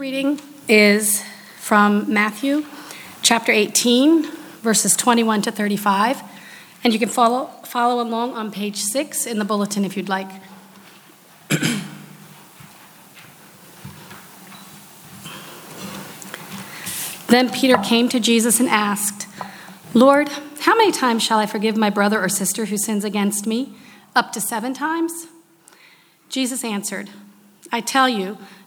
reading is from Matthew chapter 18, verses 21 to 35. And you can follow, follow along on page 6 in the bulletin if you'd like. then Peter came to Jesus and asked, Lord, how many times shall I forgive my brother or sister who sins against me? Up to seven times? Jesus answered, I tell you,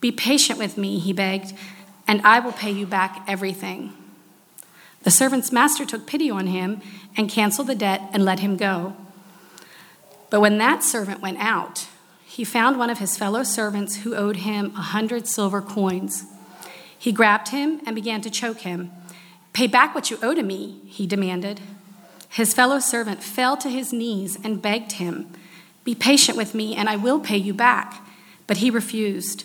Be patient with me, he begged, and I will pay you back everything. The servant's master took pity on him and canceled the debt and let him go. But when that servant went out, he found one of his fellow servants who owed him a hundred silver coins. He grabbed him and began to choke him. Pay back what you owe to me, he demanded. His fellow servant fell to his knees and begged him, Be patient with me, and I will pay you back. But he refused.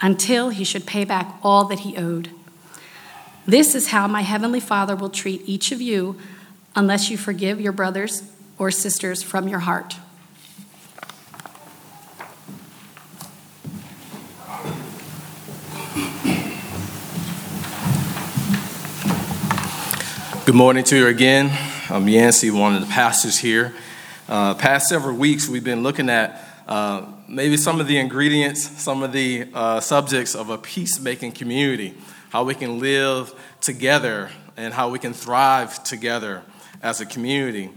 until he should pay back all that he owed. This is how my heavenly Father will treat each of you unless you forgive your brothers or sisters from your heart. Good morning to you again. I'm Yancey, one of the pastors here. Uh, past several weeks, we've been looking at uh, maybe some of the ingredients, some of the uh, subjects of a peacemaking community, how we can live together and how we can thrive together as a community.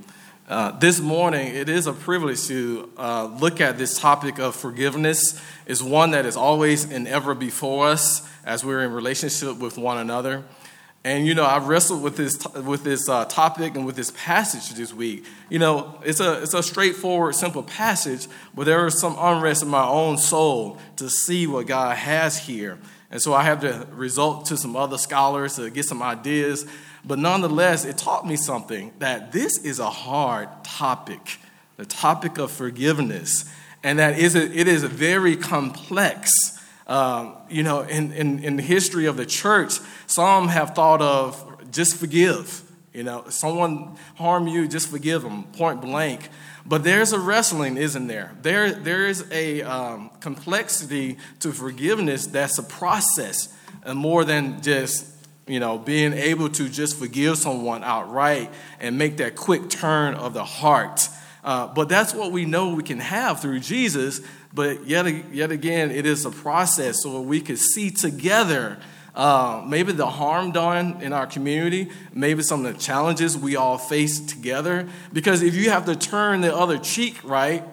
Uh, this morning, it is a privilege to uh, look at this topic of forgiveness. It's one that is always and ever before us as we're in relationship with one another. And you know, I wrestled with this with this uh, topic and with this passage this week. You know, it's a it's a straightforward, simple passage, but there is some unrest in my own soul to see what God has here. And so I have to resort to some other scholars to get some ideas. But nonetheless, it taught me something that this is a hard topic, the topic of forgiveness, and that is a, it is very complex. Um, you know, in, in, in the history of the church, some have thought of just forgive. You know, someone harm you, just forgive them, point blank. But there's a wrestling, isn't there? There, there is a um, complexity to forgiveness that's a process, and more than just you know being able to just forgive someone outright and make that quick turn of the heart. Uh, but that's what we know we can have through Jesus. But yet, yet again, it is a process so we can see together uh, maybe the harm done in our community, maybe some of the challenges we all face together. Because if you have to turn the other cheek, right,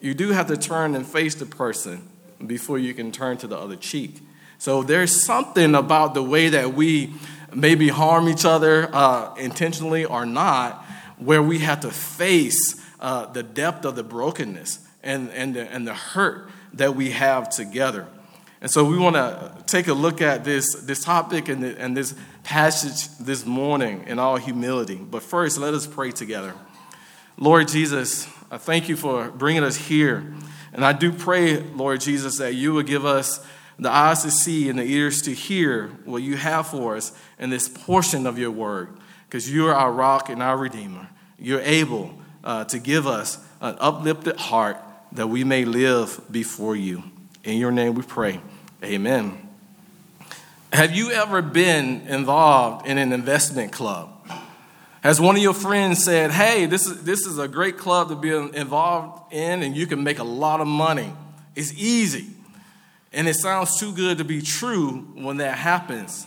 you do have to turn and face the person before you can turn to the other cheek. So there's something about the way that we maybe harm each other uh, intentionally or not, where we have to face uh, the depth of the brokenness and, and, the, and the hurt that we have together. And so we want to take a look at this, this topic and, the, and this passage this morning in all humility. But first, let us pray together. Lord Jesus, I thank you for bringing us here. And I do pray, Lord Jesus, that you would give us the eyes to see and the ears to hear what you have for us in this portion of your word, because you are our rock and our redeemer. You're able uh, to give us an uplifted heart that we may live before you. In your name we pray. Amen. Have you ever been involved in an investment club? Has one of your friends said, Hey, this is, this is a great club to be involved in, and you can make a lot of money? It's easy. And it sounds too good to be true when that happens.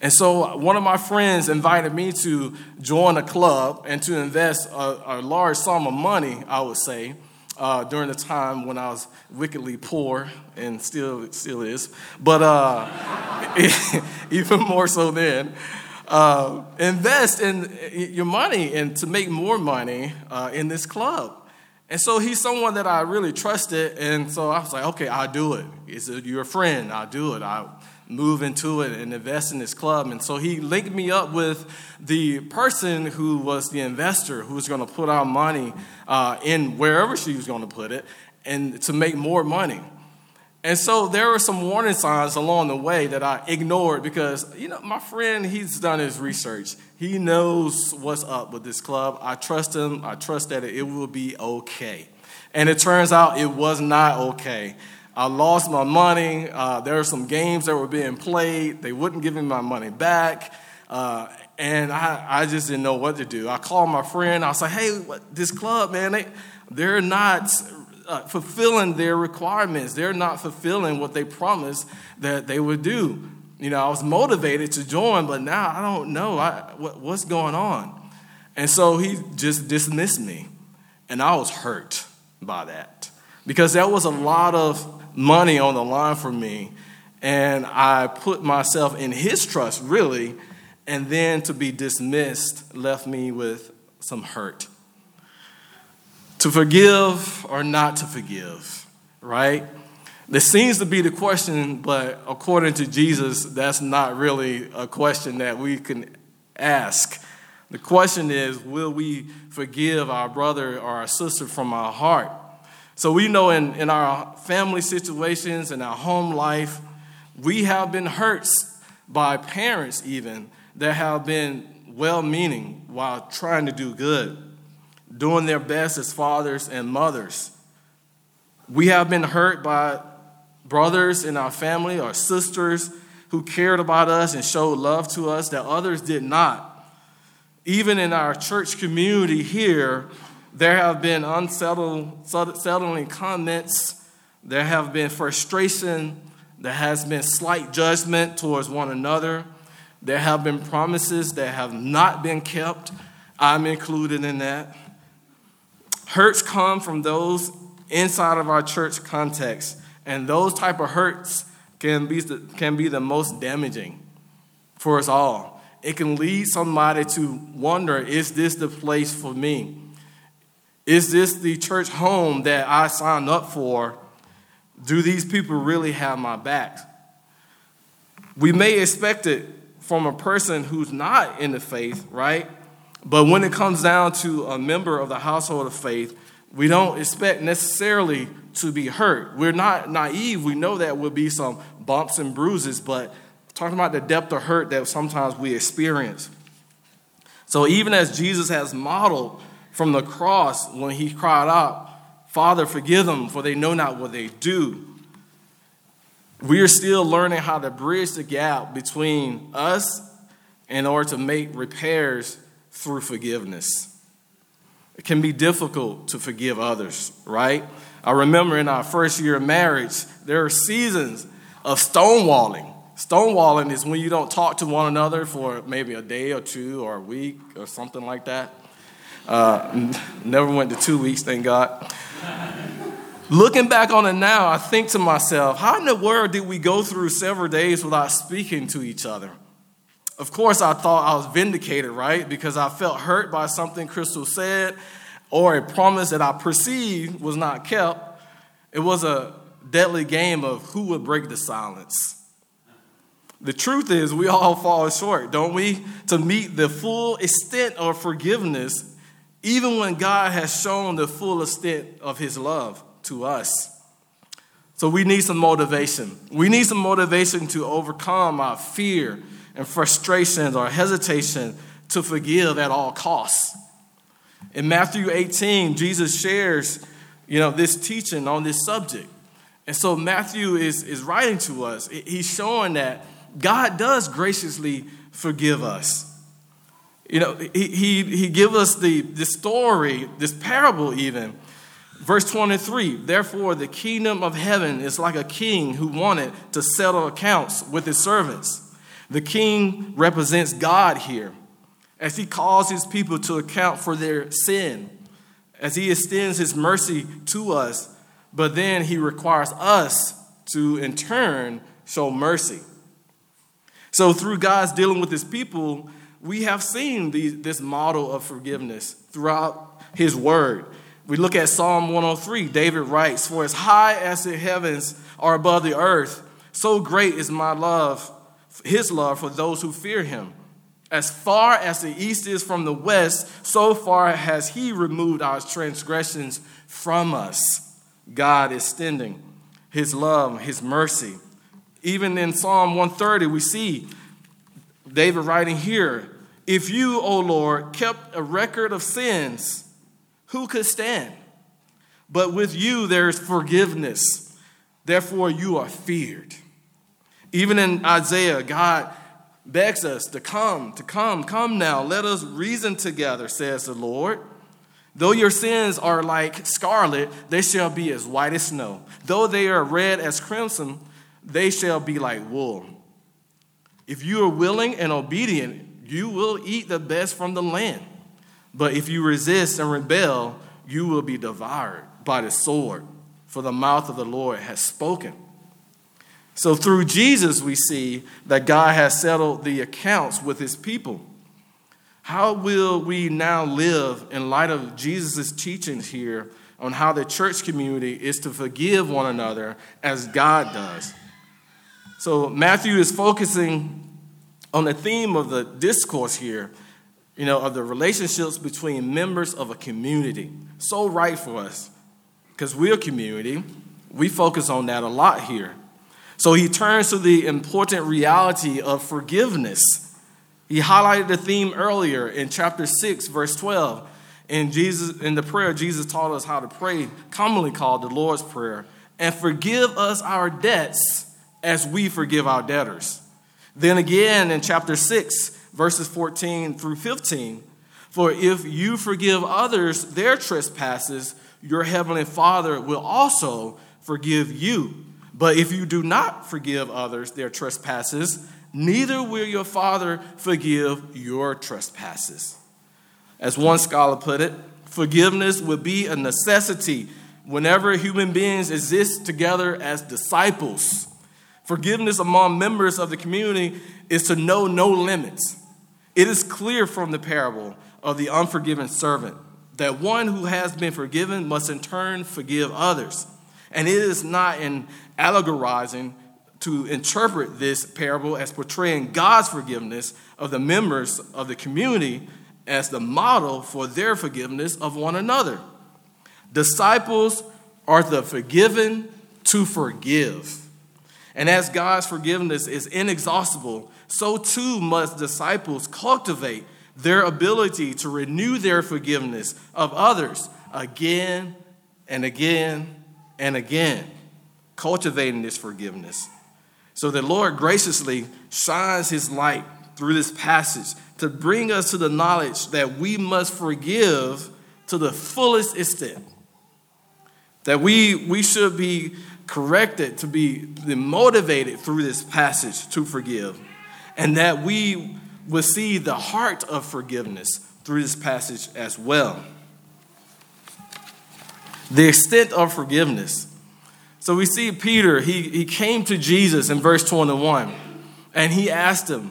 And so one of my friends invited me to join a club and to invest a, a large sum of money, I would say, uh, during the time when I was wickedly poor and still still is, but uh, even more so then. Uh, invest in your money and to make more money uh, in this club. And so he's someone that I really trusted, and so I was like, okay, I'll do it. He said, "You're a friend. I'll do it. I'll move into it and invest in this club." And so he linked me up with the person who was the investor who was going to put our money uh, in wherever she was going to put it, and to make more money. And so there were some warning signs along the way that I ignored because, you know, my friend, he's done his research. He knows what's up with this club. I trust him. I trust that it will be okay. And it turns out it was not okay. I lost my money. Uh, there were some games that were being played. They wouldn't give me my money back. Uh, and I, I just didn't know what to do. I called my friend. I was like, hey, what, this club, man, they, they're not uh, fulfilling their requirements. They're not fulfilling what they promised that they would do. You know, I was motivated to join, but now I don't know I, what, what's going on. And so he just dismissed me. And I was hurt by that because that was a lot of money on the line for me. And I put myself in his trust, really. And then to be dismissed left me with some hurt to forgive or not to forgive, right? This seems to be the question, but according to Jesus, that's not really a question that we can ask. The question is, will we forgive our brother or our sister from our heart? So we know in, in our family situations, and our home life, we have been hurt by parents, even that have been well meaning while trying to do good doing their best as fathers and mothers. We have been hurt by brothers in our family or sisters who cared about us and showed love to us that others did not. Even in our church community here, there have been unsettling comments, there have been frustration, there has been slight judgment towards one another, there have been promises that have not been kept. I'm included in that. Hurts come from those inside of our church context, and those type of hurts can be the, can be the most damaging for us all. It can lead somebody to wonder, is this the place for me? Is this the church home that I signed up for? Do these people really have my back? We may expect it from a person who's not in the faith, right? But when it comes down to a member of the household of faith, we don't expect necessarily to be hurt. We're not naive. We know that will be some bumps and bruises, but talking about the depth of hurt that sometimes we experience. So even as Jesus has modeled from the cross when he cried out, Father, forgive them, for they know not what they do. We are still learning how to bridge the gap between us in order to make repairs through forgiveness. It can be difficult to forgive others, right? I remember in our first year of marriage, there are seasons of stonewalling. Stonewalling is when you don't talk to one another for maybe a day or two or a week or something like that. Uh, never went to two weeks, thank God. Looking back on it now, I think to myself, how in the world did we go through several days without speaking to each other? Of course, I thought I was vindicated, right? Because I felt hurt by something Crystal said or a promise that I perceived was not kept. It was a deadly game of who would break the silence. The truth is, we all fall short, don't we? To meet the full extent of forgiveness, even when God has shown the full extent of his love to us. So we need some motivation. We need some motivation to overcome our fear and frustrations or hesitation to forgive at all costs. In Matthew 18, Jesus shares, you know, this teaching on this subject. And so Matthew is, is writing to us. He's showing that God does graciously forgive us. You know, he, he, he gives us the, the story, this parable even, Verse 23 Therefore, the kingdom of heaven is like a king who wanted to settle accounts with his servants. The king represents God here as he calls his people to account for their sin, as he extends his mercy to us, but then he requires us to, in turn, show mercy. So, through God's dealing with his people, we have seen this model of forgiveness throughout his word. We look at Psalm 103. David writes, For as high as the heavens are above the earth, so great is my love, his love for those who fear him. As far as the east is from the west, so far has he removed our transgressions from us. God is extending his love, his mercy. Even in Psalm 130, we see David writing here If you, O Lord, kept a record of sins, who could stand? But with you there is forgiveness, therefore you are feared. Even in Isaiah, God begs us to come, to come, come now, let us reason together, says the Lord. Though your sins are like scarlet, they shall be as white as snow. Though they are red as crimson, they shall be like wool. If you are willing and obedient, you will eat the best from the land. But if you resist and rebel, you will be devoured by the sword, for the mouth of the Lord has spoken. So through Jesus, we see that God has settled the accounts with his people. How will we now live in light of Jesus' teachings here on how the church community is to forgive one another as God does? So Matthew is focusing on the theme of the discourse here, you know, of the relationships between members of a community. So right for us, because we're a community. We focus on that a lot here. So he turns to the important reality of forgiveness. He highlighted the theme earlier in chapter 6, verse 12. In Jesus, in the prayer, Jesus taught us how to pray, commonly called the Lord's Prayer, and forgive us our debts as we forgive our debtors. Then again in chapter 6, verses 14 through 15, for if you forgive others their trespasses, your heavenly Father will also forgive you. But if you do not forgive others their trespasses, neither will your Father forgive your trespasses. As one scholar put it, forgiveness would be a necessity whenever human beings exist together as disciples. Forgiveness among members of the community is to know no limits. It is clear from the parable of the unforgiven servant that one who has been forgiven must in turn forgive others. And it is not in allegorizing to interpret this parable as portraying God's forgiveness of the members of the community as the model for their forgiveness of one another. Disciples are the forgiven to forgive. And as God's forgiveness is inexhaustible, so too must disciples cultivate their ability to renew their forgiveness of others again and again and again cultivating this forgiveness. So the Lord graciously shines his light through this passage to bring us to the knowledge that we must forgive to the fullest extent. That we, we should be corrected, to be motivated through this passage to forgive. And that we will see the heart of forgiveness through this passage as well. The extent of forgiveness so we see Peter, he, he came to Jesus in verse 21, and he asked him,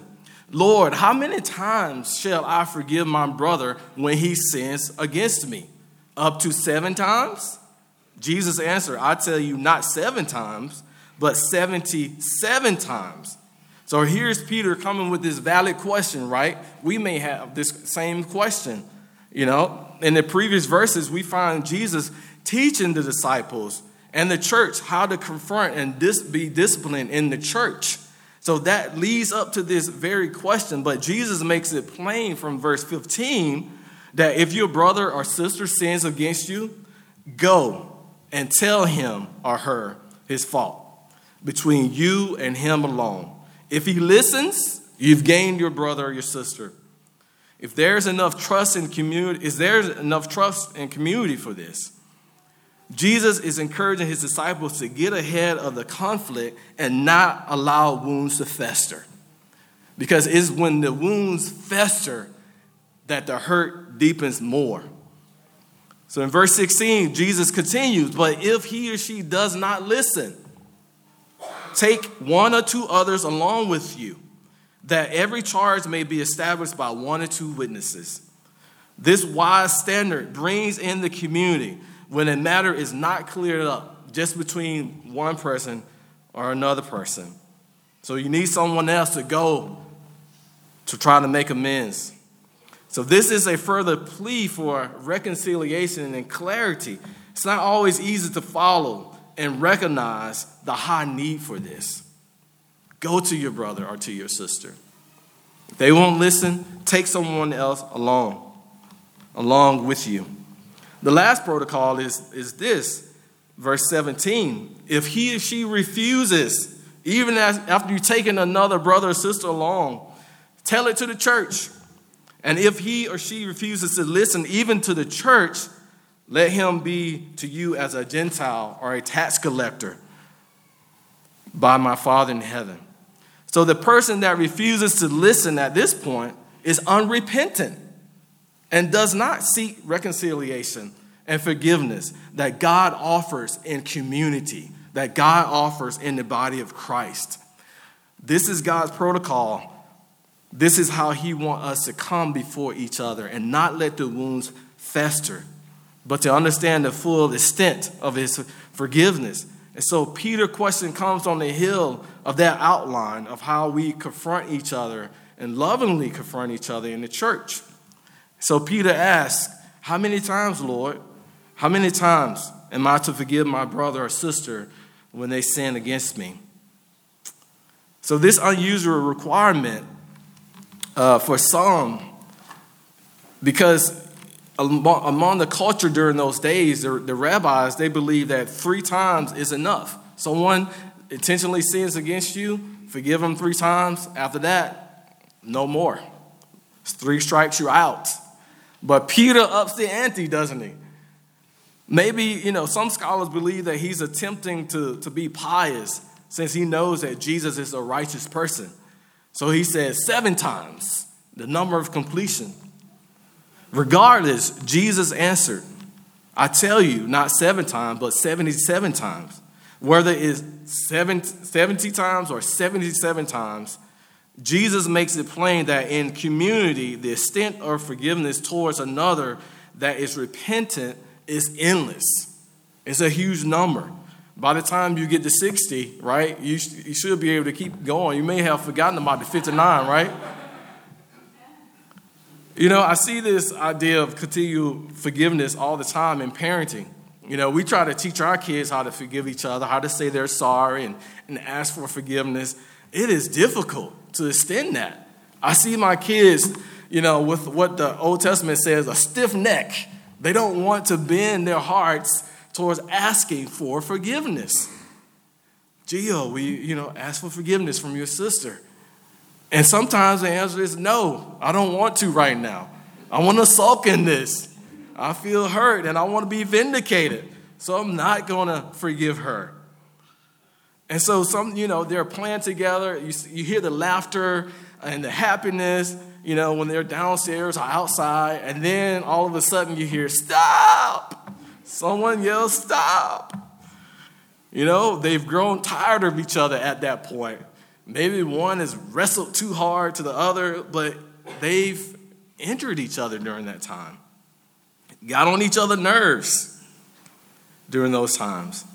Lord, how many times shall I forgive my brother when he sins against me? Up to seven times? Jesus answered, I tell you, not seven times, but 77 times. So here's Peter coming with this valid question, right? We may have this same question. You know, in the previous verses, we find Jesus teaching the disciples and the church how to confront and dis- be disciplined in the church. So that leads up to this very question, but Jesus makes it plain from verse 15 that if your brother or sister sins against you, go and tell him or her his fault between you and him alone. If he listens, you've gained your brother or your sister. If there's enough trust in community, is there enough trust in community for this? Jesus is encouraging his disciples to get ahead of the conflict and not allow wounds to fester. Because it's when the wounds fester that the hurt deepens more. So in verse 16, Jesus continues, but if he or she does not listen, take one or two others along with you, that every charge may be established by one or two witnesses. This wise standard brings in the community when a matter is not cleared up just between one person or another person. So you need someone else to go to try to make amends. So this is a further plea for reconciliation and clarity. It's not always easy to follow and recognize the high need for this. Go to your brother or to your sister. If they won't listen, take someone else along along with you. The last protocol is, is this, verse 17. If he or she refuses, even as, after you've taken another brother or sister along, tell it to the church. And if he or she refuses to listen even to the church, let him be to you as a Gentile or a tax collector by my Father in heaven. So the person that refuses to listen at this point is unrepentant and does not seek reconciliation and forgiveness that God offers in community, that God offers in the body of Christ. This is God's protocol. This is how He wants us to come before each other and not let the wounds fester, but to understand the full extent of His forgiveness. And so, Peter's question comes on the hill of that outline of how we confront each other and lovingly confront each other in the church. So Peter asks, How many times, Lord? How many times am I to forgive my brother or sister when they sin against me? So, this unusual requirement uh, for some, because among the culture during those days, the, the rabbis, they believed that three times is enough. Someone intentionally sins against you, forgive them three times. After that, no more. Three strikes, you're out. But Peter ups the ante, doesn't he? Maybe, you know, some scholars believe that he's attempting to, to be pious since he knows that Jesus is a righteous person. So he says seven times, the number of completion. Regardless, Jesus answered, I tell you, not seven times, but 77 times. Whether it's 70 times or 77 times, Jesus makes it plain that in community, the extent of forgiveness towards another that is repentant is endless. It's a huge number. By the time you get to 60, right, you, you should be able to keep going. You may have forgotten about the 59, right? You know, I see this idea of continual forgiveness all the time in parenting. You know, we try to teach our kids how to forgive each other, how to say they're sorry and, and ask for forgiveness. It is difficult to extend that. I see my kids, you know, with what the Old Testament says, a stiff neck. They don't want to bend their hearts towards asking for forgiveness. Gio, we, you know, ask for forgiveness from your sister. And sometimes the answer is no, I don't want to right now. I want to sulk in this. I feel hurt and I want to be vindicated. So I'm not going to forgive her. And so some, you know, they're playing together. You, you hear the laughter and the happiness, you know, when they're downstairs or outside. And then all of a sudden you hear, stop. Someone yells, stop. You know, they've grown tired of each other at that point. Maybe one has wrestled too hard to the other, but they've injured each other during that time. Got on each other's nerves during those times.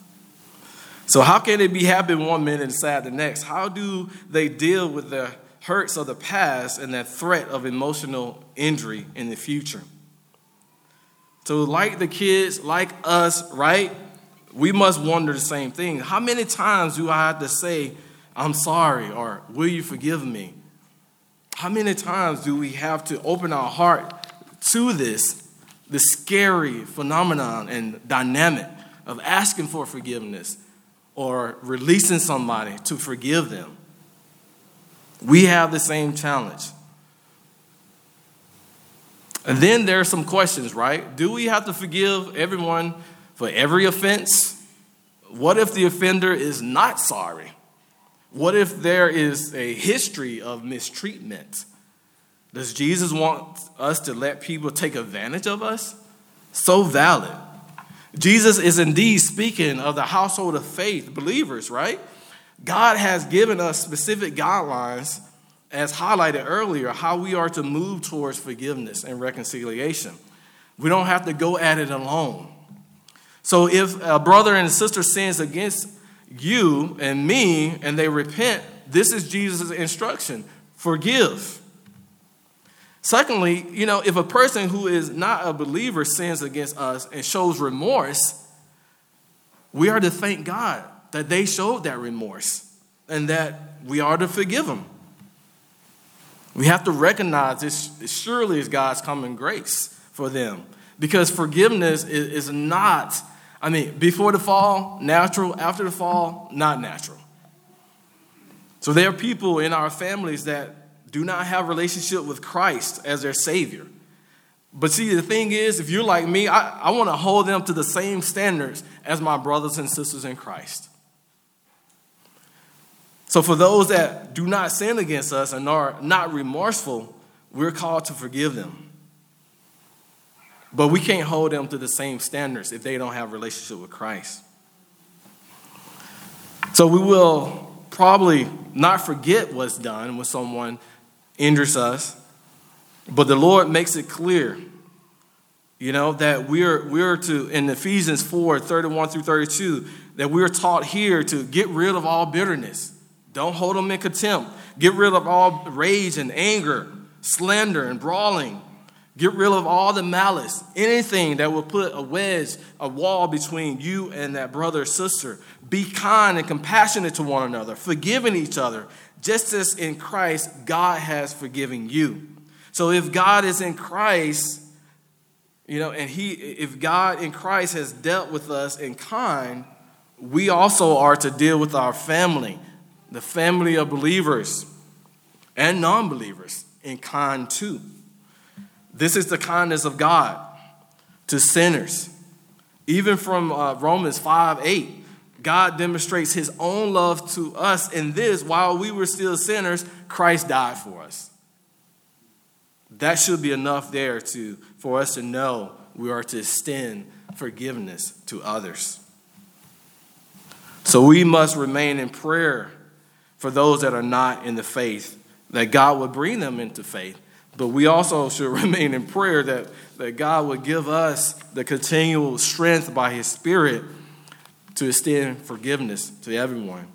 So, how can they be happy one minute and sad the next? How do they deal with the hurts of the past and that threat of emotional injury in the future? So, like the kids, like us, right? We must wonder the same thing. How many times do I have to say, I'm sorry, or will you forgive me? How many times do we have to open our heart to this, this scary phenomenon and dynamic of asking for forgiveness or releasing somebody to forgive them. We have the same challenge. And then there are some questions, right? Do we have to forgive everyone for every offense? What if the offender is not sorry? What if there is a history of mistreatment? Does Jesus want us to let people take advantage of us? So valid. Jesus is indeed speaking of the household of faith, believers, right? God has given us specific guidelines, as highlighted earlier, how we are to move towards forgiveness and reconciliation. We don't have to go at it alone. So if a brother and sister sins against you and me and they repent, this is Jesus' instruction forgive. Secondly, you know, if a person who is not a believer sins against us and shows remorse, we are to thank God that they showed that remorse and that we are to forgive them. We have to recognize this surely is God's common grace for them because forgiveness is, not, I mean, before the fall, natural, after the fall, not natural. So there are people in our families that do not have relationship with Christ as their Savior. But see, the thing is, if you're like me, I, I want to hold them to the same standards as my brothers and sisters in Christ. So for those that do not sin against us and are not remorseful, we're called to forgive them. But we can't hold them to the same standards if they don't have a relationship with Christ. So we will probably not forget what's done when someone injures us. But the Lord makes it clear, you know, that we're, we're to, in Ephesians 4 31 through 32, that we're taught here to get rid of all bitterness. Don't hold them in contempt. Get rid of all rage and anger, slander and brawling. Get rid of all the malice, anything that will put a wedge, a wall between you and that brother or sister. Be kind and compassionate to one another, forgiving each other, just as in Christ, God has forgiven you. So if God is in Christ, you know, and he if God in Christ has dealt with us in kind, we also are to deal with our family, the family of believers and non-believers in kind too. This is the kindness of God to sinners. Even from uh, Romans 5 8, God demonstrates his own love to us in this while we were still sinners, Christ died for us. That should be enough there to, for us to know we are to extend forgiveness to others. So we must remain in prayer for those that are not in the faith, that God would bring them into faith. But we also should remain in prayer that, that God would give us the continual strength by His Spirit to extend forgiveness to everyone.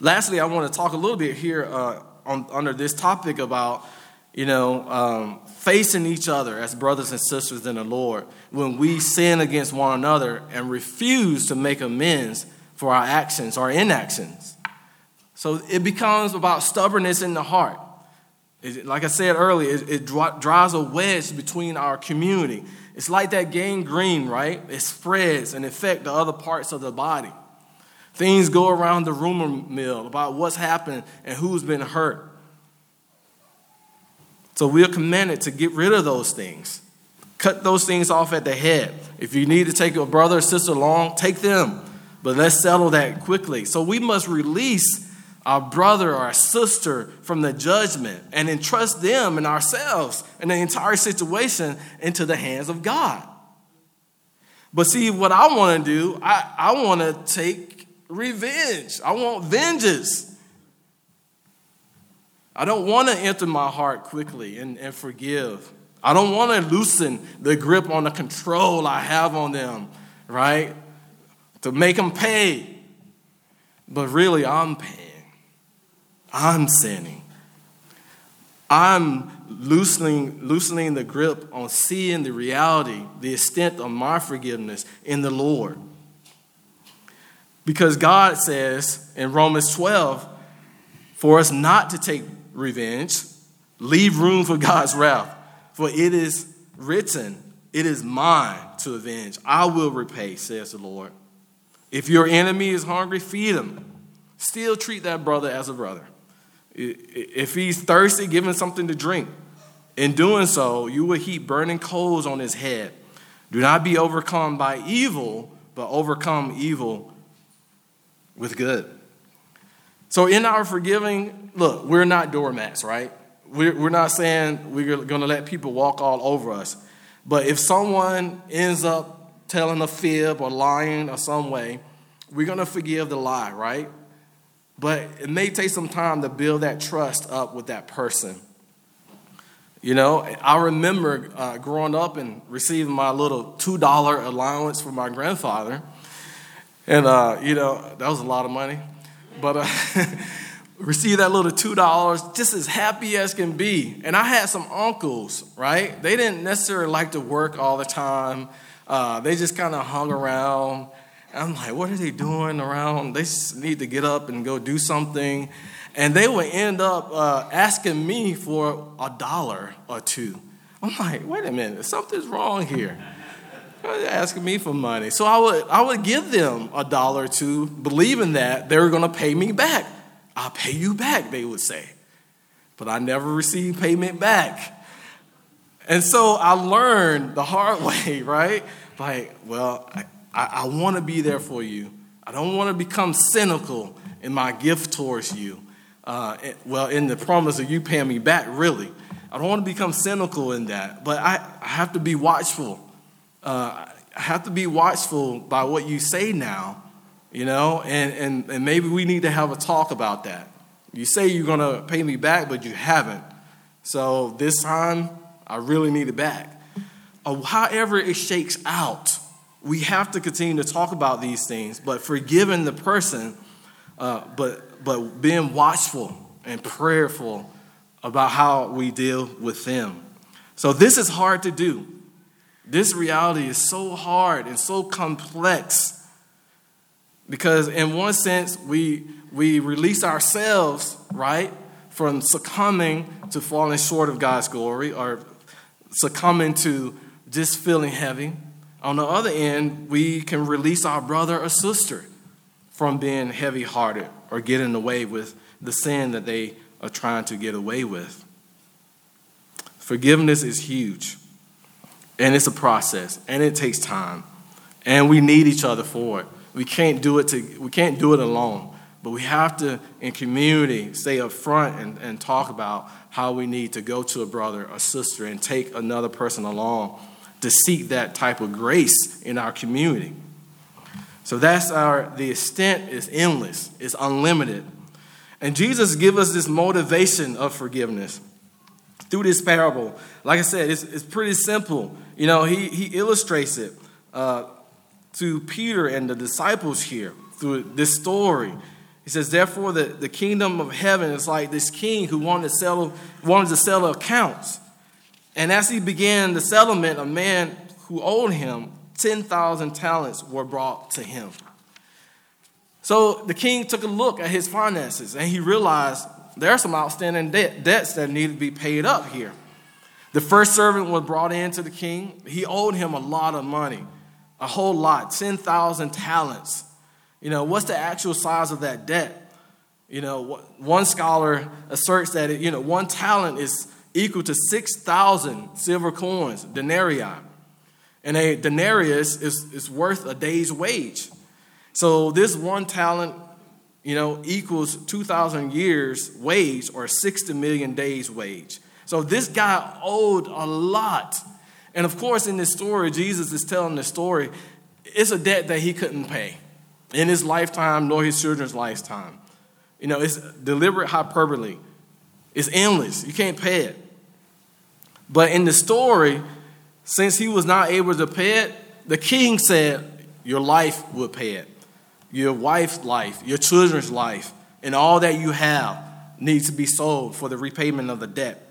Lastly, I want to talk a little bit here uh, on, under this topic about, you know, um, facing each other as brothers and sisters in the Lord when we sin against one another and refuse to make amends for our actions or inactions. So it becomes about stubbornness in the heart. It, like I said earlier, it, it drives a wedge between our community. It's like that gangrene, right? It spreads and affects the other parts of the body. Things go around the rumor mill about what's happened and who's been hurt. So we're commanded to get rid of those things. Cut those things off at the head. If you need to take a brother or sister along, take them. But let's settle that quickly. So we must release our brother or our sister from the judgment and entrust them and ourselves and the entire situation into the hands of God. But see, what I want to do, I, I want to take revenge. I want vengeance. I don't want to enter my heart quickly and, and forgive. I don't want to loosen the grip on the control I have on them, right? To make them pay. But really, I'm paying. I'm sinning. I'm loosening, loosening the grip on seeing the reality, the extent of my forgiveness in the Lord. Because God says in Romans 12, for us not to take revenge, leave room for God's wrath. For it is written, It is mine to avenge. I will repay, says the Lord. If your enemy is hungry, feed him. Still treat that brother as a brother. If he's thirsty, give him something to drink. In doing so, you will heap burning coals on his head. Do not be overcome by evil, but overcome evil with good. So, in our forgiving, look, we're not doormats, right? We're, we're not saying we're going to let people walk all over us. But if someone ends up telling a fib or lying or some way, we're going to forgive the lie, right? But it may take some time to build that trust up with that person. You know, I remember uh, growing up and receiving my little $2 allowance from my grandfather. And, uh, you know, that was a lot of money. But uh, received that little $2 just as happy as can be. And I had some uncles, right? They didn't necessarily like to work all the time, uh, they just kind of hung around. I'm like, what are they doing around? They need to get up and go do something. And they would end up uh, asking me for a dollar or two. I'm like, wait a minute, something's wrong here. They're asking me for money. So I would, I would give them a dollar or two, believing that they were going to pay me back. I'll pay you back, they would say. But I never received payment back. And so I learned the hard way, right? Like, well, I want to be there for you. I don't want to become cynical in my gift towards you. Uh, well, in the promise of you paying me back, really. I don't want to become cynical in that, but I, I have to be watchful. Uh, I have to be watchful by what you say now, you know, and, and, and maybe we need to have a talk about that. You say you're going to pay me back, but you haven't. So this time, I really need it back. Or however it shakes out, we have to continue to talk about these things, but forgiving the person, uh, but, but being watchful and prayerful about how we deal with them. So this is hard to do. This reality is so hard and so complex because, in one sense, we, we release ourselves, right, from succumbing to falling short of God's glory or succumbing to just feeling heavy. On the other end, we can release our brother or sister from being heavy hearted or getting away with the sin that they are trying to get away with. Forgiveness is huge, and it's a process, and it takes time, and we need each other for it. We can't do it, to, we can't do it alone. But we have to, in community, stay up front and, and talk about how we need to go to a brother or sister and take another person along to seek that type of grace in our community. So that's our, the extent is endless, it's unlimited. And Jesus gives us this motivation of forgiveness through this parable. Like I said, it's, it's pretty simple. You know, he, he illustrates it uh, to Peter and the disciples here through this story. He says, therefore, the, the kingdom of heaven is like this king who wanted to sell wanted to settle accounts. And as he began the settlement, a man who owed him 10,000 talents were brought to him. So the king took a look at his finances and he realized there are some outstanding debt, debts that need to be paid up here. The first servant was brought in to the king. He owed him a lot of money, a whole lot, 10,000 talents. You know, what's the actual size of that debt? You know, one scholar asserts that, you know, one talent is equal to 6,000 silver coins, denarii. And a denarius is, is worth a day's wage. So this one talent, you know, equals 2,000 years' wage or 60 million days' wage. So this guy owed a lot. And of course, in this story, Jesus is telling the story, it's a debt that he couldn't pay in his lifetime nor his children's lifetime. You know, it's deliberate hyperbole. It's endless. You can't pay it. But in the story, since he was not able to pay it, the king said, Your life will pay it. Your wife's life, your children's life, and all that you have needs to be sold for the repayment of the debt.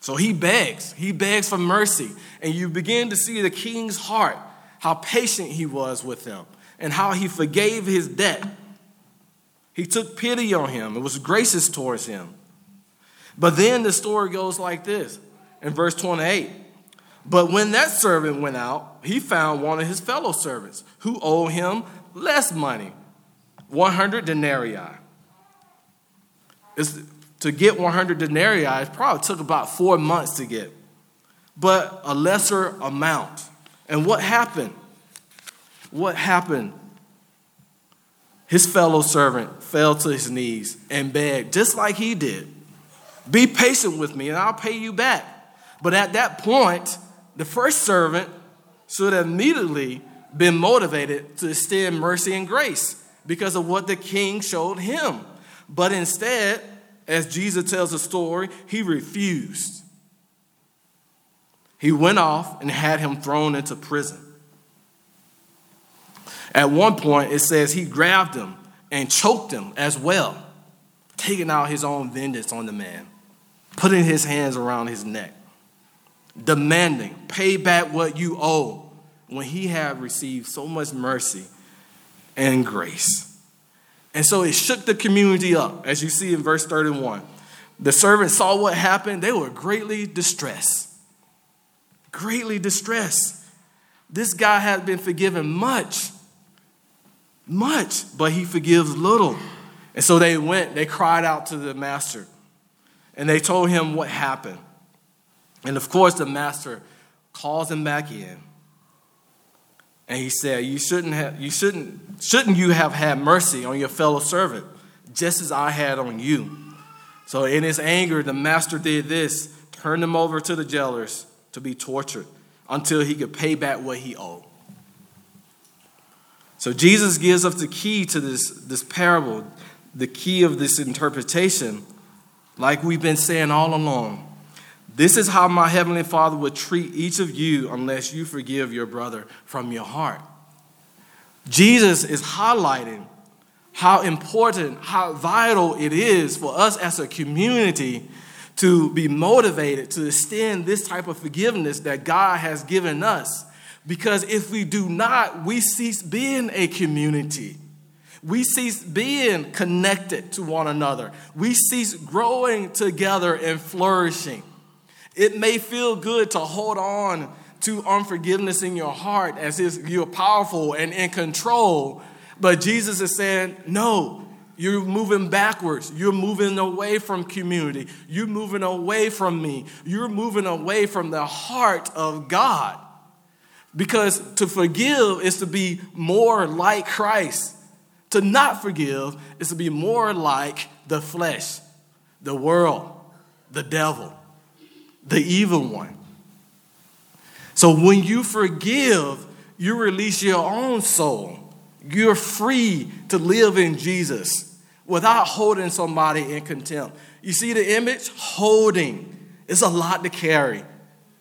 So he begs. He begs for mercy. And you begin to see the king's heart, how patient he was with him, and how he forgave his debt. He took pity on him and was gracious towards him. But then the story goes like this in verse 28. But when that servant went out, he found one of his fellow servants who owed him less money 100 denarii. It's, to get 100 denarii, it probably took about four months to get, but a lesser amount. And what happened? What happened? His fellow servant fell to his knees and begged, just like he did. Be patient with me and I'll pay you back. But at that point, the first servant should have immediately been motivated to extend mercy and grace because of what the king showed him. But instead, as Jesus tells the story, he refused. He went off and had him thrown into prison. At one point, it says he grabbed him and choked him as well, taking out his own vengeance on the man, putting his hands around his neck, demanding, pay back what you owe when he had received so much mercy and grace. And so it shook the community up, as you see in verse 31. The servants saw what happened, they were greatly distressed. Greatly distressed. This guy had been forgiven much, much, but he forgives little. And so they went, they cried out to the master, and they told him what happened. And of course, the master calls him back in and he said, You shouldn't have, you shouldn't, shouldn't you have had mercy on your fellow servant, just as I had on you? So in his anger, the master did this, turned him over to the jailers to be tortured until he could pay back what he owed. So Jesus gives us the key to this, this parable, the key of this interpretation, like we've been saying all along. This is how my heavenly Father would treat each of you unless you forgive your brother from your heart. Jesus is highlighting how important, how vital it is for us as a community to be motivated to extend this type of forgiveness that God has given us. Because if we do not, we cease being a community. We cease being connected to one another. We cease growing together and flourishing. It may feel good to hold on to unforgiveness in your heart as if you're powerful and in control. But Jesus is saying, no, you're moving backwards. You're moving away from community. You're moving away from me. You're moving away from the heart of God. Because to forgive is to be more like Christ. To not forgive is to be more like the flesh, the world, the devil the evil one. So when you forgive, you release your own soul. You're free to live in Jesus without holding somebody in contempt. You see the image? Holding. It's a lot to carry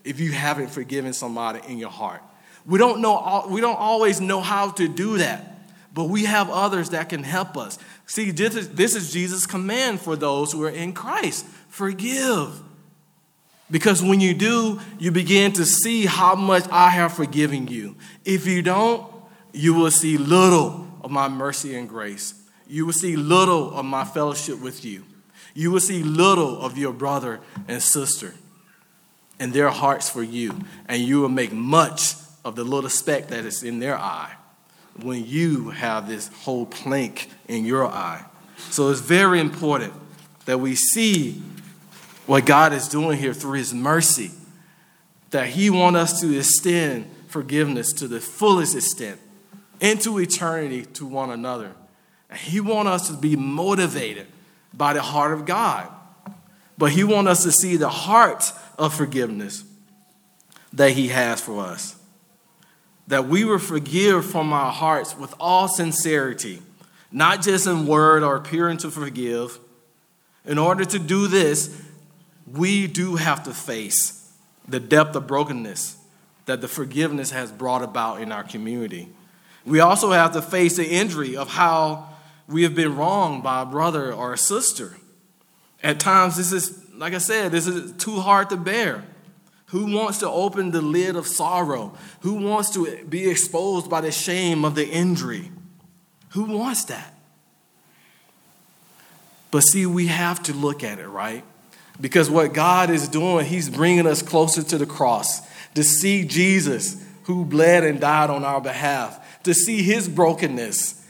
if you haven't forgiven somebody in your heart. We don't know we don't always know how to do that, but we have others that can help us. See, this is, this is Jesus' command for those who are in Christ. Forgive. Because when you do, you begin to see how much I have forgiven you. If you don't, you will see little of my mercy and grace. You will see little of my fellowship with you. You will see little of your brother and sister and their hearts for you. And you will make much of the little speck that is in their eye when you have this whole plank in your eye. So it's very important that we see what God is doing here through his mercy, that he wants us to extend forgiveness to the fullest extent into eternity to one another. And he wants us to be motivated by the heart of God. But he wants us to see the heart of forgiveness that he has for us. That we will forgive from our hearts with all sincerity, not just in word or appearing to forgive. In order to do this, we do have to face the depth of brokenness that the forgiveness has brought about in our community. We also have to face the injury of how we have been wronged by a brother or a sister. At times, this is, like I said, this is too hard to bear. Who wants to open the lid of sorrow? Who wants to be exposed by the shame of the injury? Who wants that? But see, we have to look at it, right? Because what God is doing, He's bringing us closer to the cross to see Jesus who bled and died on our behalf, to see His brokenness,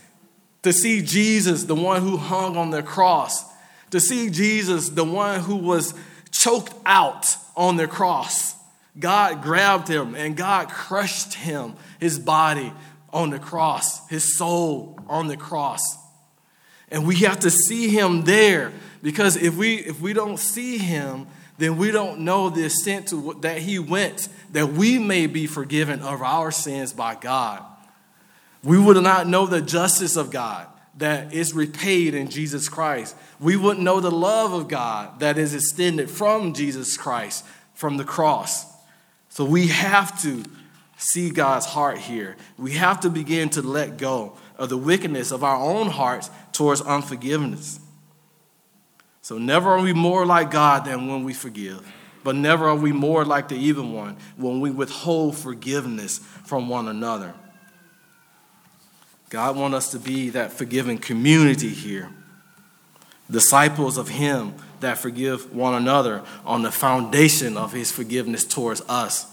to see Jesus, the one who hung on the cross, to see Jesus, the one who was choked out on the cross, God grabbed him and God crushed him, his body on the cross, his soul on the cross. And we have to see him there because if we if we don't see him, then we don't know the extent to that he went that we may be forgiven of our sins by God. We would not know the justice of God that is repaid in Jesus Christ. We wouldn't know the love of God that is extended from Jesus Christ from the cross. So we have to see God's heart here. We have to begin to let go of the wickedness of our own hearts towards unforgiveness. So never are we more like God than when we forgive, but never are we more like the evil one when we withhold forgiveness from one another. God wants us to be that forgiving community here, disciples of Him that forgive one another on the foundation of His forgiveness towards us.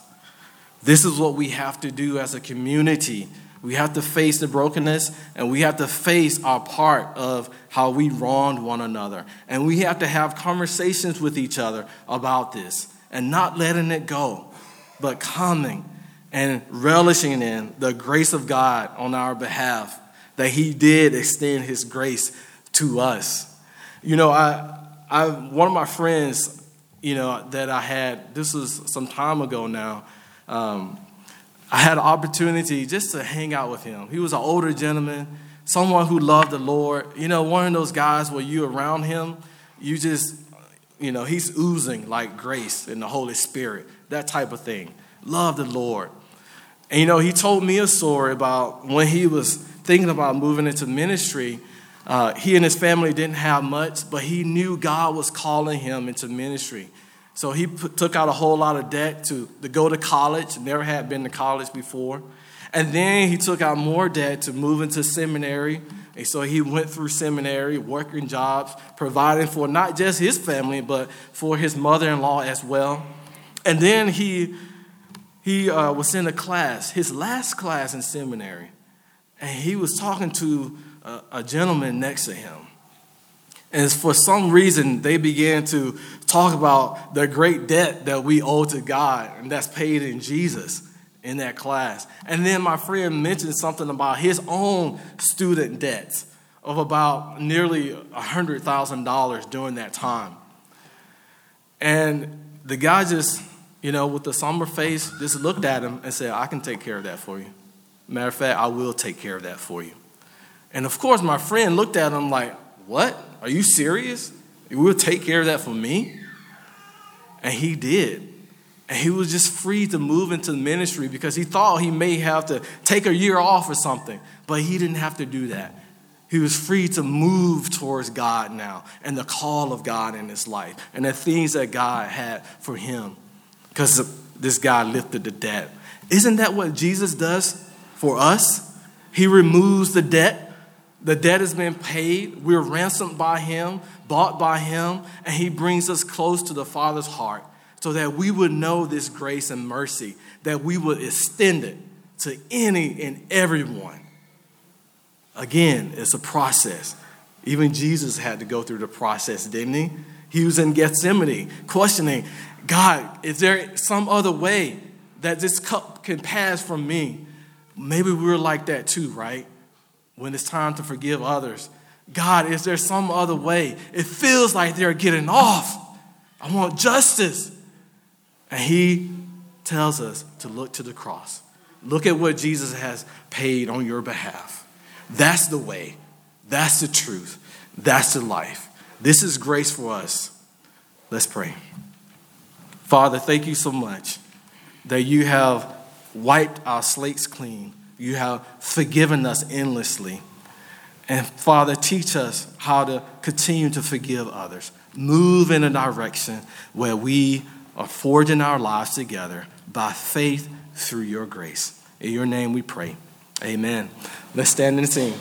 This is what we have to do as a community. We have to face the brokenness and we have to face our part of how we wronged one another. And we have to have conversations with each other about this and not letting it go, but coming and relishing in the grace of God on our behalf, that He did extend His grace to us. You know, I, I one of my friends, you know, that I had, this was some time ago now, um, I had an opportunity just to hang out with him. He was an older gentleman, someone who loved the Lord. You know, one of those guys where you around him, you just, you know, he's oozing like grace and the Holy Spirit, that type of thing. Love the Lord. And you know, he told me a story about when he was thinking about moving into ministry. Uh, he and his family didn't have much, but he knew God was calling him into ministry. So he put, took out a whole lot of debt to, to go to college, never had been to college before. And then he took out more debt to move into seminary. And so he went through seminary, working jobs, providing for not just his family, but for his mother in law as well. And then he, he uh, was in a class, his last class in seminary. And he was talking to a, a gentleman next to him. And for some reason, they began to talk about the great debt that we owe to God, and that's paid in Jesus in that class. And then my friend mentioned something about his own student debts of about nearly $100,000 during that time. And the guy just, you know, with the somber face, just looked at him and said, I can take care of that for you. Matter of fact, I will take care of that for you. And of course, my friend looked at him like, What? Are you serious? You will take care of that for me? And he did. And he was just free to move into ministry because he thought he may have to take a year off or something, but he didn't have to do that. He was free to move towards God now and the call of God in his life and the things that God had for him because this guy lifted the debt. Isn't that what Jesus does for us? He removes the debt the debt has been paid. We're ransomed by Him, bought by Him, and He brings us close to the Father's heart so that we would know this grace and mercy, that we would extend it to any and everyone. Again, it's a process. Even Jesus had to go through the process, didn't he? He was in Gethsemane questioning, God, is there some other way that this cup can pass from me? Maybe we're like that too, right? When it's time to forgive others. God, is there some other way? It feels like they're getting off. I want justice. And He tells us to look to the cross. Look at what Jesus has paid on your behalf. That's the way. That's the truth. That's the life. This is grace for us. Let's pray. Father, thank you so much that you have wiped our slates clean you have forgiven us endlessly. And Father, teach us how to continue to forgive others. Move in a direction where we are forging our lives together by faith through your grace. In your name we pray. Amen. Let's stand and sing.